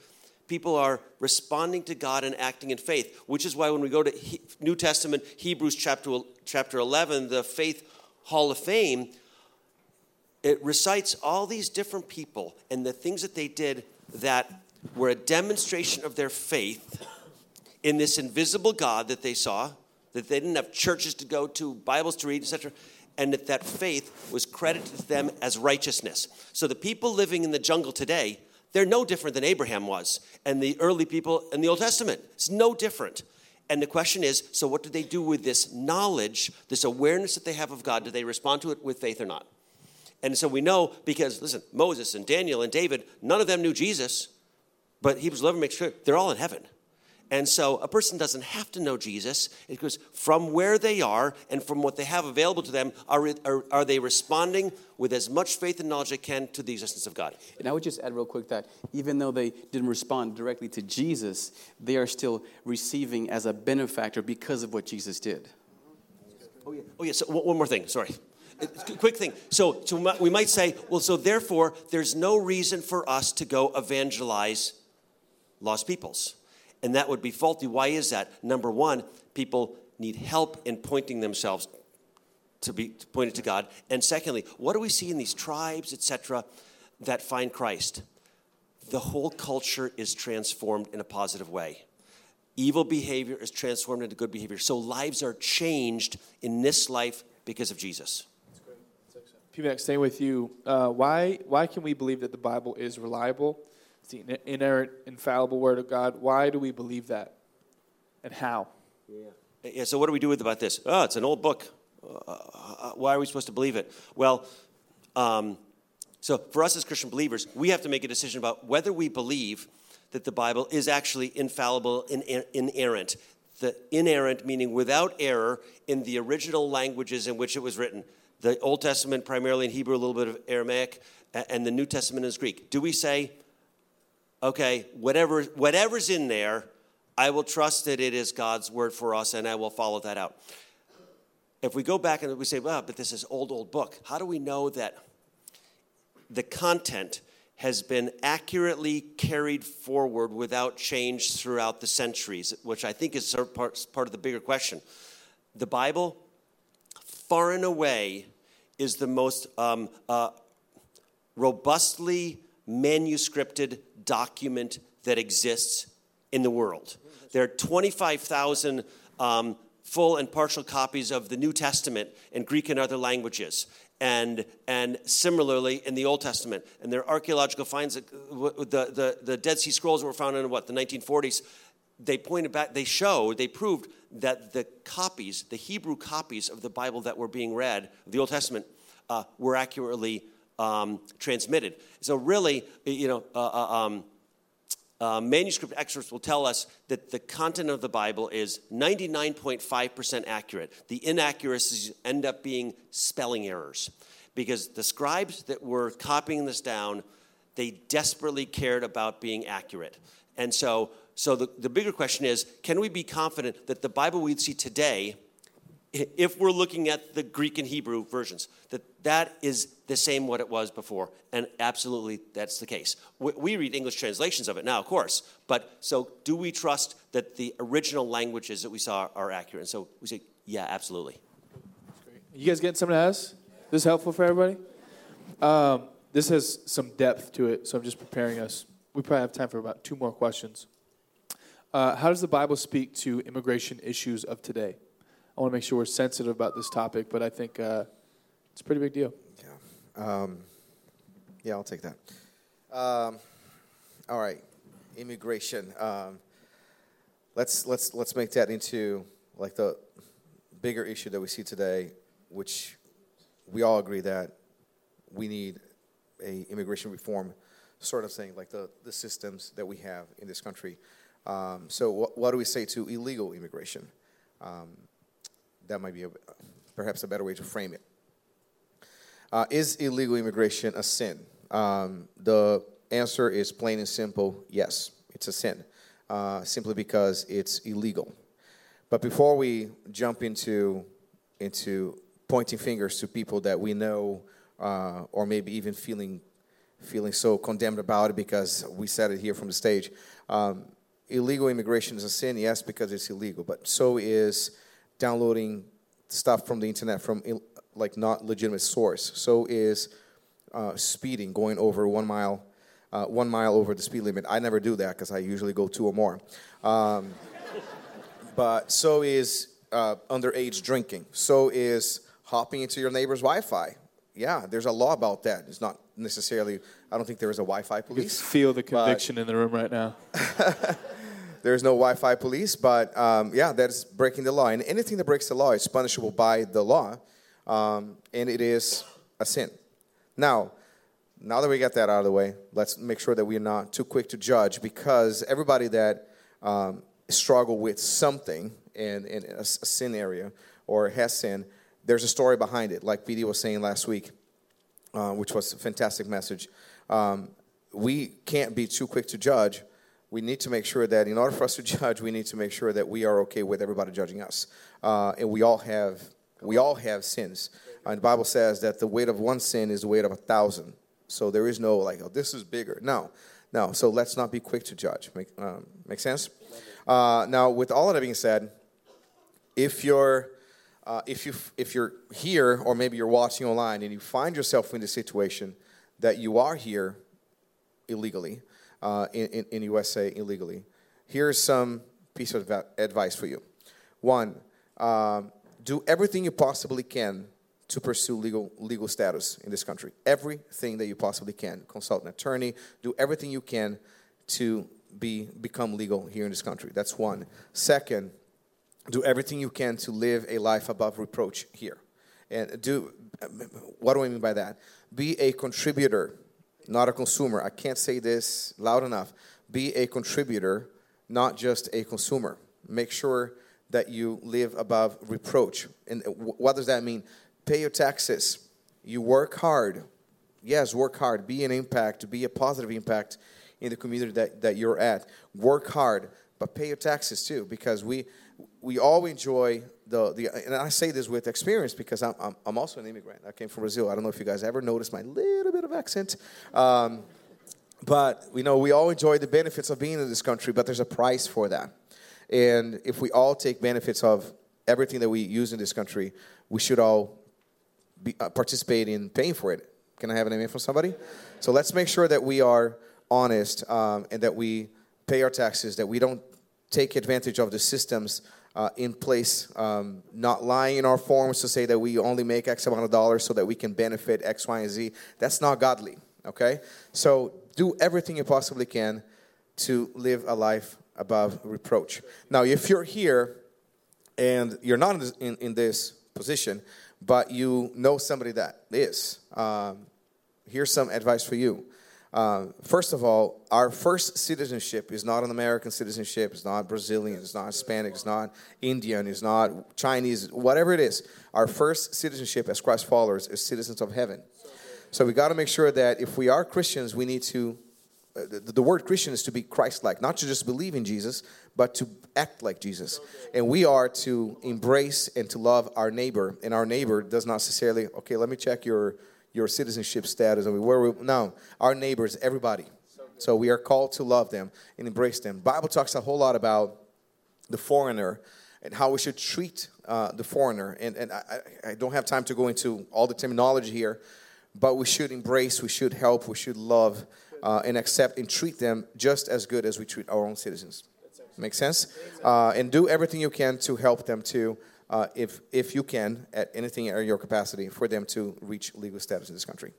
people are responding to God and acting in faith, which is why when we go to he- New Testament, Hebrews chapter, chapter 11, the Faith Hall of Fame, it recites all these different people and the things that they did that were a demonstration of their faith in this invisible God that they saw, that they didn't have churches to go to, Bibles to read, etc., and that that faith was credited to them as righteousness. So the people living in the jungle today, they're no different than Abraham was, and the early people in the Old Testament. It's no different. And the question is so, what do they do with this knowledge, this awareness that they have of God? Do they respond to it with faith or not? And so we know because, listen, Moses and Daniel and David, none of them knew Jesus, but Hebrews 11 makes sure they're all in heaven. And so a person doesn't have to know Jesus. It goes from where they are and from what they have available to them, are, are, are they responding with as much faith and knowledge they can to the existence of God? And I would just add real quick that even though they didn't respond directly to Jesus, they are still receiving as a benefactor because of what Jesus did. Oh, yeah. Oh, yeah. So one more thing. Sorry. Quick thing. So, so we might say, well, so therefore, there's no reason for us to go evangelize lost peoples. And that would be faulty. Why is that? Number one, people need help in pointing themselves to be pointed to God. And secondly, what do we see in these tribes, etc., that find Christ? The whole culture is transformed in a positive way. Evil behavior is transformed into good behavior. So lives are changed in this life because of Jesus. That's great. PMAX, staying with you, uh, why, why can we believe that the Bible is reliable? It's the inerrant, infallible Word of God. Why do we believe that? And how? Yeah. yeah so, what do we do with about this? Oh, it's an old book. Uh, uh, why are we supposed to believe it? Well, um, so for us as Christian believers, we have to make a decision about whether we believe that the Bible is actually infallible and inerrant. The inerrant meaning without error in the original languages in which it was written. The Old Testament primarily in Hebrew, a little bit of Aramaic, and the New Testament is Greek. Do we say, okay, whatever, whatever's in there, I will trust that it is God's word for us and I will follow that out? If we go back and we say, well, but this is old, old book, how do we know that the content has been accurately carried forward without change throughout the centuries, which I think is part, part of the bigger question. The Bible, far and away, is the most um, uh, robustly manuscripted document that exists in the world. There are 25,000 um, full and partial copies of the New Testament in Greek and other languages. And, and similarly in the Old Testament. And there are archaeological finds, that, the, the, the Dead Sea Scrolls were found in what, the 1940s? They pointed back, they showed, they proved that the copies, the Hebrew copies of the Bible that were being read, the Old Testament, uh, were accurately um, transmitted. So really, you know, uh, uh, um, uh, manuscript experts will tell us that the content of the Bible is 99.5% accurate. The inaccuracies end up being spelling errors because the scribes that were copying this down, they desperately cared about being accurate. And so, so the, the bigger question is can we be confident that the Bible we see today if we're looking at the Greek and Hebrew versions, that that is the same what it was before. And absolutely, that's the case. We, we, read English translations of it now, of course. But so do we trust that the original languages that we saw are accurate? And so we say, yeah, absolutely. You guys getting something to ask? This helpful for everybody? Um, this has some depth to it, so I'm just preparing us. We probably have time for about two more questions. Uh, how does the Bible speak to immigration issues of today? I want to make sure we're sensitive about this topic, but I think uh, it's a pretty big deal. Yeah. Um, yeah, I'll take that. Um, all right, immigration. Um, let's let's let's make that into like the bigger issue that we see today, which we all agree that we need a immigration reform sort of thing, like the, the systems that we have in this country. Um, so, wh- what do we say to illegal immigration? Um, that might be a, perhaps a better way to frame it. Uh, is illegal immigration a sin? Um, the answer is plain and simple yes, it's a sin, uh, simply because it's illegal. But before we jump into, into pointing fingers to people that we know, uh, or maybe even feeling, feeling so condemned about it because we said it here from the stage, um, illegal immigration is a sin, yes, because it's illegal, but so is downloading stuff from the internet from like not legitimate source. So is uh, speeding, going over one mile, uh, one mile over the speed limit. I never do that because I usually go two or more. Um, but so is uh, underage drinking. So is hopping into your neighbor's Wi-Fi. Yeah, there's a law about that. It's not necessarily. I don't think there is a Wi-Fi police. You feel the conviction in the room right now. There's no Wi Fi police, but um, yeah, that's breaking the law. And anything that breaks the law is punishable by the law, um, and it is a sin. Now, now that we got that out of the way, let's make sure that we're not too quick to judge because everybody that um, struggle with something in, in a, a sin area or has sin, there's a story behind it, like PD was saying last week, uh, which was a fantastic message. Um, we can't be too quick to judge we need to make sure that in order for us to judge, we need to make sure that we are okay with everybody judging us. Uh, and we all have we all have sins. And the Bible says that the weight of one sin is the weight of a thousand. So there is no like, oh, this is bigger. No. No, so let's not be quick to judge. Make, um, make sense? Uh, now, with all of that being said, if you're uh, if you if you're here or maybe you're watching online and you find yourself in the situation that you are here illegally uh, in, in, in USA illegally, here's some piece of advice for you. One, um, do everything you possibly can to pursue legal legal status in this country. Everything that you possibly can. Consult an attorney. Do everything you can to be become legal here in this country. That's one. Second, do everything you can to live a life above reproach here. And do what do I mean by that? Be a contributor, not a consumer. I can't say this loud enough. Be a contributor, not just a consumer. Make sure that you live above reproach. And what does that mean? Pay your taxes. You work hard. Yes, work hard. Be an impact, be a positive impact in the community that, that you're at. Work hard, but pay your taxes too, because we we all enjoy the, the and I say this with experience because I'm, I'm, I'm, also an immigrant. I came from Brazil. I don't know if you guys ever noticed my little bit of accent. Um, but you know, we all enjoy the benefits of being in this country, but there's a price for that. And if we all take benefits of everything that we use in this country, we should all be, uh, participate in paying for it. Can I have an amen from somebody? So let's make sure that we are honest um, and that we pay our taxes, that we don't take advantage of the systems uh, in place, um, not lying in our forms to say that we only make X amount of dollars so that we can benefit X, Y, and Z. That's not godly, okay? So do everything you possibly can to live a life above reproach. Now, if you're here and you're not in in this position, but you know somebody that is, um, here's some advice for you. Uh, first of all, our first citizenship is not an American citizenship. It's not Brazilian. It's not Hispanic. It's not Indian. It's not Chinese. Whatever it is, our first citizenship as Christ followers is citizens of heaven. So we got to make sure that if we are Christians, we need to. Uh, the, the, word Christian is to be Christ-like, not to just believe in Jesus, but to act like Jesus. And we are to embrace and to love our neighbor. And our neighbor does not necessarily. Okay, let me check your your citizenship status. Where we, no, our neighbors, everybody. So we are called to love them and embrace them. Bible talks a whole lot about the foreigner and how we should treat uh, the foreigner. And, and I, I don't have time to go into all the terminology here, but we should embrace, we should help, we should love, uh, and accept and treat them just as good as we treat our own citizens. Make sense? Uh, and do everything you can to help them to uh, if, if you can, at anything in your capacity, for them to reach legal status in this country.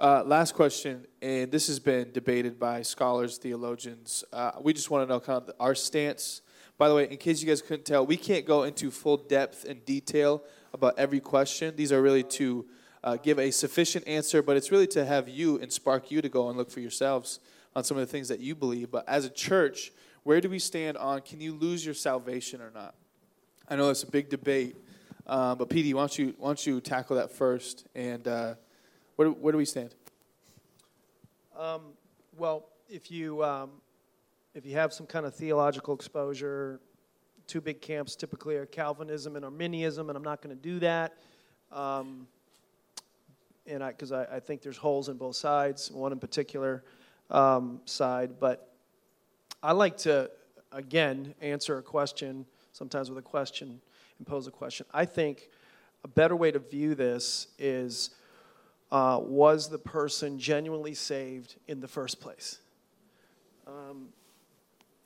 Uh, last question, and this has been debated by scholars, theologians. Uh, we just want to know kind of our stance. By the way, in case you guys couldn't tell, we can't go into full depth and detail about every question. These are really to uh, give a sufficient answer, but it's really to have you and spark you to go and look for yourselves on some of the things that you believe. But as a church, where do we stand on can you lose your salvation or not? I know that's a big debate, uh, but PD, why don't you why don't you tackle that first? And uh, where do, where do we stand? Um, well, if you um, if you have some kind of theological exposure, two big camps typically are Calvinism and Arminianism, and I'm not going to do that. Um, and because I, I, I, think there's holes in both sides, one in particular um, side, but I like to, again, answer a question, sometimes with a question, and pose a question. I think a better way to view this is uh, was the person genuinely saved in the first place? Um,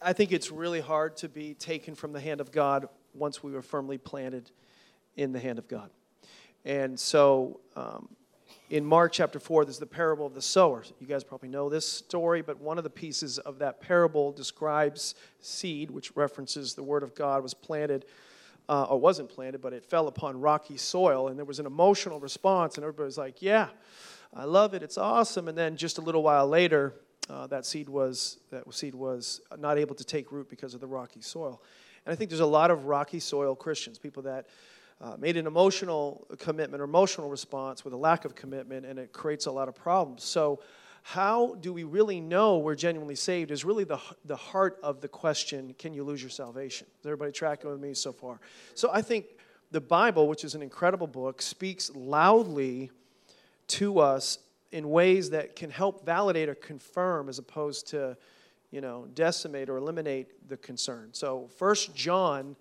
I think it's really hard to be taken from the hand of God once we were firmly planted in the hand of God. And so, um, in Mark chapter 4, there's the parable of the sower. You guys probably know this story, but one of the pieces of that parable describes seed, which references the word of God was planted, uh, or wasn't planted, but it fell upon rocky soil, and there was an emotional response, and everybody was like, Yeah, I love it, it's awesome. And then just a little while later, uh, that seed was that seed was not able to take root because of the rocky soil. And I think there's a lot of rocky soil Christians, people that uh, made an emotional commitment or emotional response with a lack of commitment, and it creates a lot of problems. So, how do we really know we're genuinely saved is really the, the heart of the question can you lose your salvation? Is everybody tracking with me so far? So, I think the Bible, which is an incredible book, speaks loudly to us in ways that can help validate or confirm as opposed to, you know, decimate or eliminate the concern. So, First John,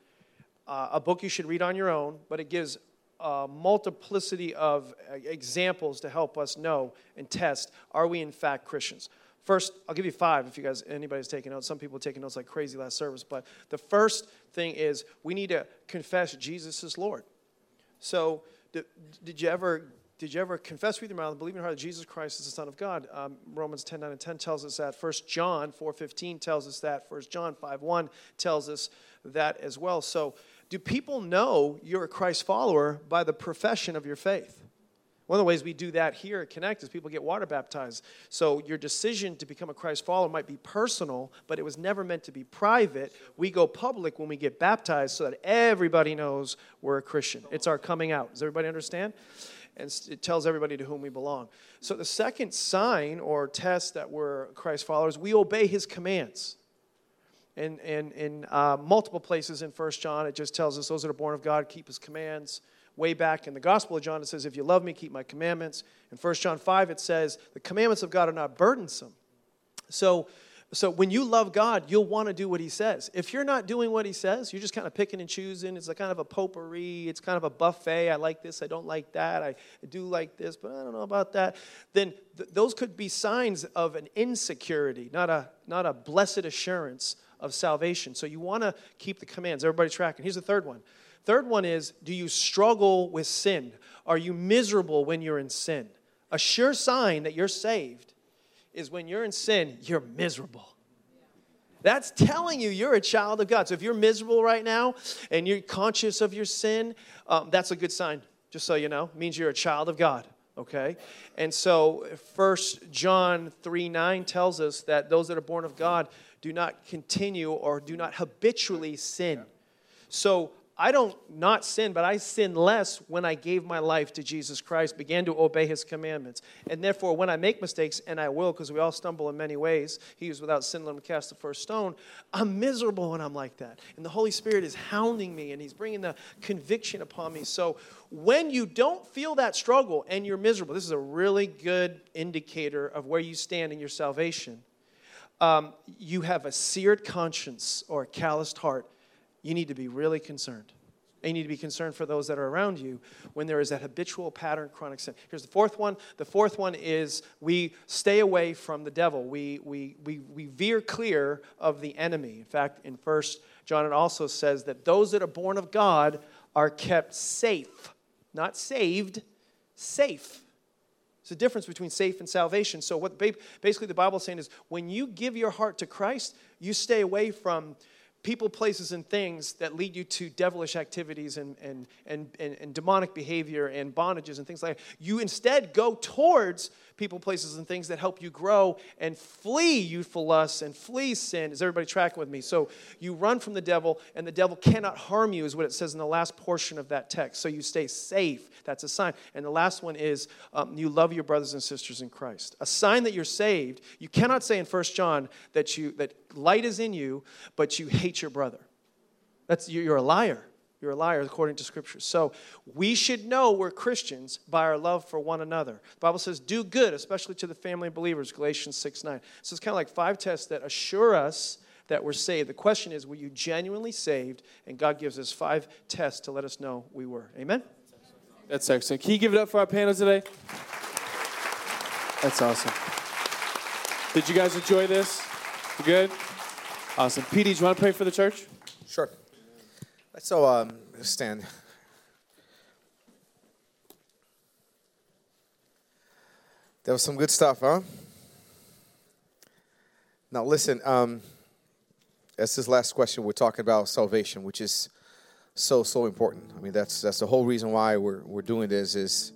uh, a book you should read on your own, but it gives a multiplicity of uh, examples to help us know and test are we in fact Christians. First, I'll give you five if you guys anybody's taking notes. Some people taking notes like crazy last service, but the first thing is we need to confess Jesus is Lord. So, did, did you ever did you ever confess with your mouth and believe in your heart that Jesus Christ is the Son of God? Um, Romans 10, 9, and 10 tells us that. 1 John 4, 15 tells us that. 1 John 5, 1 tells us that as well. So, do people know you're a Christ follower by the profession of your faith? One of the ways we do that here at Connect is people get water baptized. So your decision to become a Christ follower might be personal, but it was never meant to be private. We go public when we get baptized so that everybody knows we're a Christian. It's our coming out. Does everybody understand? And it tells everybody to whom we belong. So the second sign or test that we're Christ followers, we obey his commands. And in, in uh, multiple places in First John, it just tells us those that are born of God keep his commands way back in the Gospel of John, it says, If you love me, keep my commandments. In 1 John 5, it says, The commandments of God are not burdensome. So, so when you love God, you'll want to do what He says. If you're not doing what He says, you're just kind of picking and choosing. It's a kind of a potpourri. It's kind of a buffet. I like this. I don't like that. I do like this, but I don't know about that. Then th- those could be signs of an insecurity, not a not a blessed assurance of salvation. So you want to keep the commands. Everybody tracking. Here's the third one. Third one is do you struggle with sin? Are you miserable when you're in sin? A sure sign that you're saved is when you're in sin, you're miserable. That's telling you you're a child of God. So if you're miserable right now and you're conscious of your sin, um, that's a good sign, just so you know. It means you're a child of God, okay? And so First John 3 9 tells us that those that are born of God do not continue or do not habitually sin. So I don't not sin, but I sin less when I gave my life to Jesus Christ, began to obey his commandments. And therefore, when I make mistakes, and I will, because we all stumble in many ways, he was without sin, let him cast the first stone. I'm miserable when I'm like that. And the Holy Spirit is hounding me, and he's bringing the conviction upon me. So when you don't feel that struggle and you're miserable, this is a really good indicator of where you stand in your salvation. Um, you have a seared conscience or a calloused heart you need to be really concerned. And you need to be concerned for those that are around you when there is that habitual pattern, chronic sin. Here's the fourth one. The fourth one is we stay away from the devil. We, we, we, we veer clear of the enemy. In fact, in First John, it also says that those that are born of God are kept safe. Not saved, safe. There's a difference between safe and salvation. So, what basically the Bible is saying is when you give your heart to Christ, you stay away from people, places, and things that lead you to devilish activities and, and, and, and, and demonic behavior and bondages and things like that. You instead go towards people, places, and things that help you grow and flee youthful lusts and flee sin. Is everybody tracking with me? So you run from the devil, and the devil cannot harm you, is what it says in the last portion of that text. So you stay safe. That's a sign. And the last one is um, you love your brothers and sisters in Christ. A sign that you're saved. You cannot say in First John that you that light is in you, but you hate your brother. That's you're a liar. You're a liar according to Scripture. So we should know we're Christians by our love for one another. The Bible says, do good, especially to the family of believers, Galatians 6 9. So it's kind of like five tests that assure us that we're saved. The question is, were you genuinely saved? And God gives us five tests to let us know we were. Amen? That's excellent. Can you give it up for our panel today? That's awesome. Did you guys enjoy this? You good? Awesome. PD, do you want to pray for the church? Sure. Let's all um, stand. That was some good stuff, huh? Now, listen, um, that's this last question. We're talking about salvation, which is so, so important. I mean, that's, that's the whole reason why we're, we're doing this is,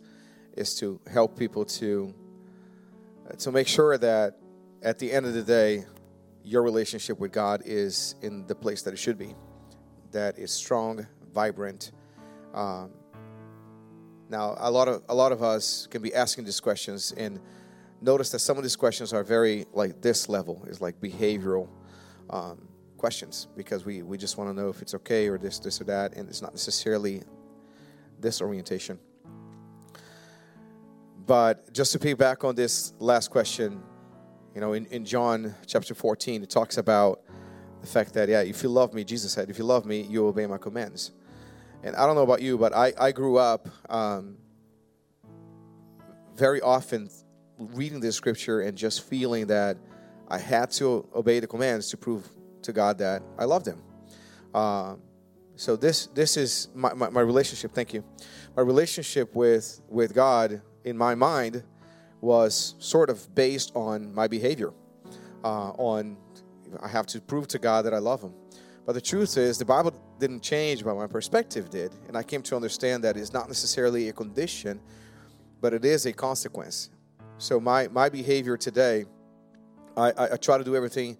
is to help people to, to make sure that at the end of the day, your relationship with God is in the place that it should be that is strong, vibrant. Um, now, a lot of a lot of us can be asking these questions, and notice that some of these questions are very like this level is like behavioral um, questions because we we just want to know if it's okay or this this or that, and it's not necessarily this orientation. But just to piggyback on this last question, you know, in, in John chapter 14, it talks about the fact that, yeah, if you love me, Jesus said, if you love me, you obey my commands. And I don't know about you, but I, I grew up um, very often reading this scripture and just feeling that I had to obey the commands to prove to God that I loved Him. Uh, so this this is my, my, my, relationship. Thank you. My relationship with with God in my mind was sort of based on my behavior. Uh, on I have to prove to God that I love Him. But the truth is, the Bible didn't change, but my perspective did, and I came to understand that it's not necessarily a condition, but it is a consequence. So my my behavior today, I, I, I try to do everything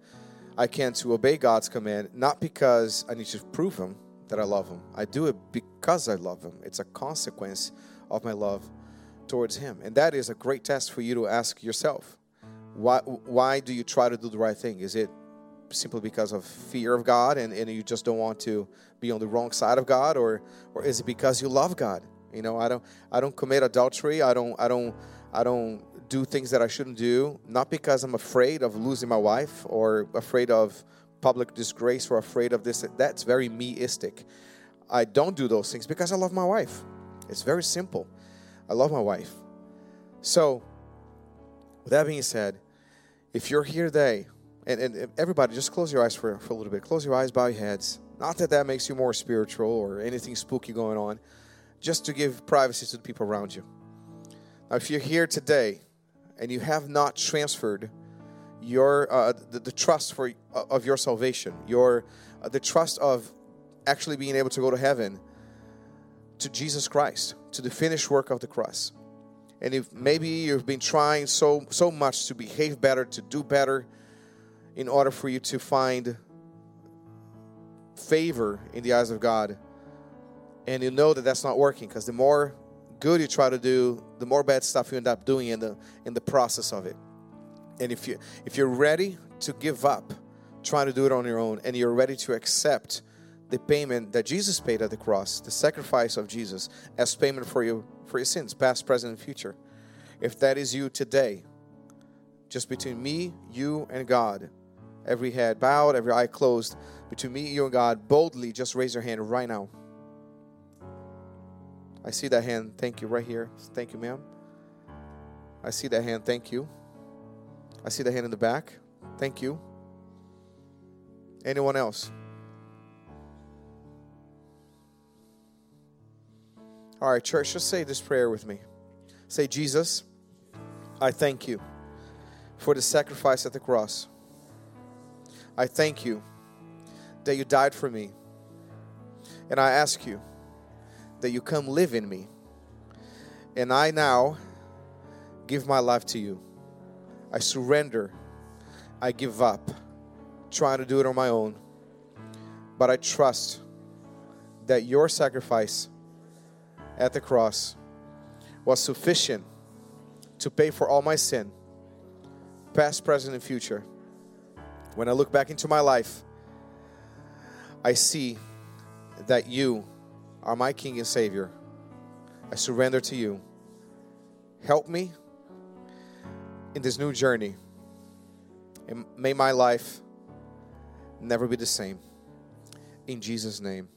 I can to obey God's command, not because I need to prove Him that I love Him. I do it because I love Him. It's a consequence of my love towards Him. And that is a great test for you to ask yourself. Why, why do you try to do the right thing? Is it simply because of fear of God and, and you just don't want to be on the wrong side of God? Or, or is it because you love God? You know, I don't, I don't commit adultery. I don't, I don't, I don't do things that I shouldn't do, not because I'm afraid of losing my wife or afraid of public disgrace or afraid of this. That's very meistic. I don't do those things because I love my wife. It's very simple. I love my wife. So, with that being said, if you're here today, and, and everybody, just close your eyes for, for a little bit. Close your eyes, bow your heads. Not that that makes you more spiritual or anything spooky going on, just to give privacy to the people around you. Now, if you're here today and you have not transferred your uh, the, the, trust for uh, of your salvation, your uh, the trust of actually being able to go to heaven to Jesus Christ, to the finished work of the cross. And if maybe you've been trying so so much to behave better, to do better, in order for you to find favor in the eyes of God, and you know that that's not working because the more good you try to do, the more bad stuff you end up doing in the in the process of it. And if you if you're ready to give up trying to do it on your own and you're ready to accept the payment that Jesus paid at the cross, the sacrifice of Jesus as payment for you for your sins, past, present, and future. If that is you today, just between me, you, and God, every head bowed, every eye closed, between me, you, and God, boldly just raise your hand right now. I see that hand. Thank you, right here. Thank you, ma'am. I see that hand. Thank you. I see the hand in the back. Thank you. Anyone else? All right, church, just say this prayer with me. Say, Jesus, I thank you for the sacrifice at the cross. I thank you that you died for me. And I ask you that you come live in me. And I now give my life to you. I surrender. I give up trying to do it on my own. But I trust that your sacrifice at the cross was sufficient to pay for all my sin, past, present, and future. When I look back into my life, I see that you are my King and Savior. I surrender to you. Help me in this new journey. And may my life never be the same. In Jesus' name.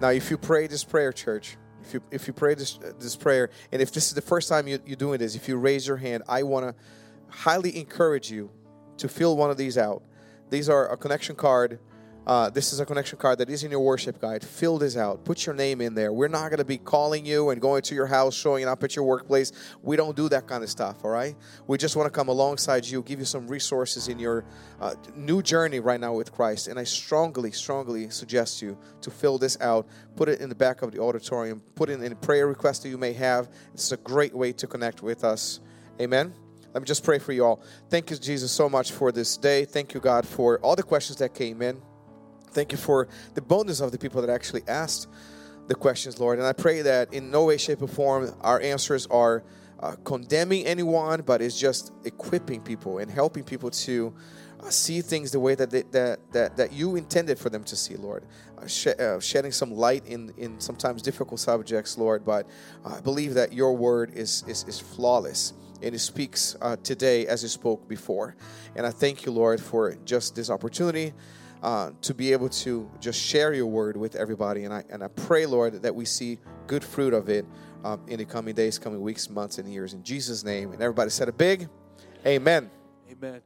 Now, if you pray this prayer, church, if you if you pray this this prayer, and if this is the first time you, you're doing this, if you raise your hand, I want to highly encourage you to fill one of these out. These are a connection card uh, this is a connection card that is in your worship guide. Fill this out. Put your name in there. We're not going to be calling you and going to your house, showing up at your workplace. We don't do that kind of stuff, all right? We just want to come alongside you, give you some resources in your uh, new journey right now with Christ. And I strongly, strongly suggest you to fill this out. Put it in the back of the auditorium. Put in a prayer request that you may have. It's a great way to connect with us. Amen. Let me just pray for you all. Thank you, Jesus, so much for this day. Thank you, God, for all the questions that came in. Thank you for the bonus of the people that actually asked the questions, Lord. And I pray that in no way, shape, or form our answers are uh, condemning anyone, but it's just equipping people and helping people to uh, see things the way that, they, that, that, that you intended for them to see, Lord. Uh, sh- uh, shedding some light in, in sometimes difficult subjects, Lord, but I believe that your word is, is, is flawless and he speaks uh, today as he spoke before. And I thank you, Lord, for just this opportunity. Uh, to be able to just share your word with everybody. And I, and I pray, Lord, that we see good fruit of it um, in the coming days, coming weeks, months, and years. In Jesus' name. And everybody said a big amen. Amen.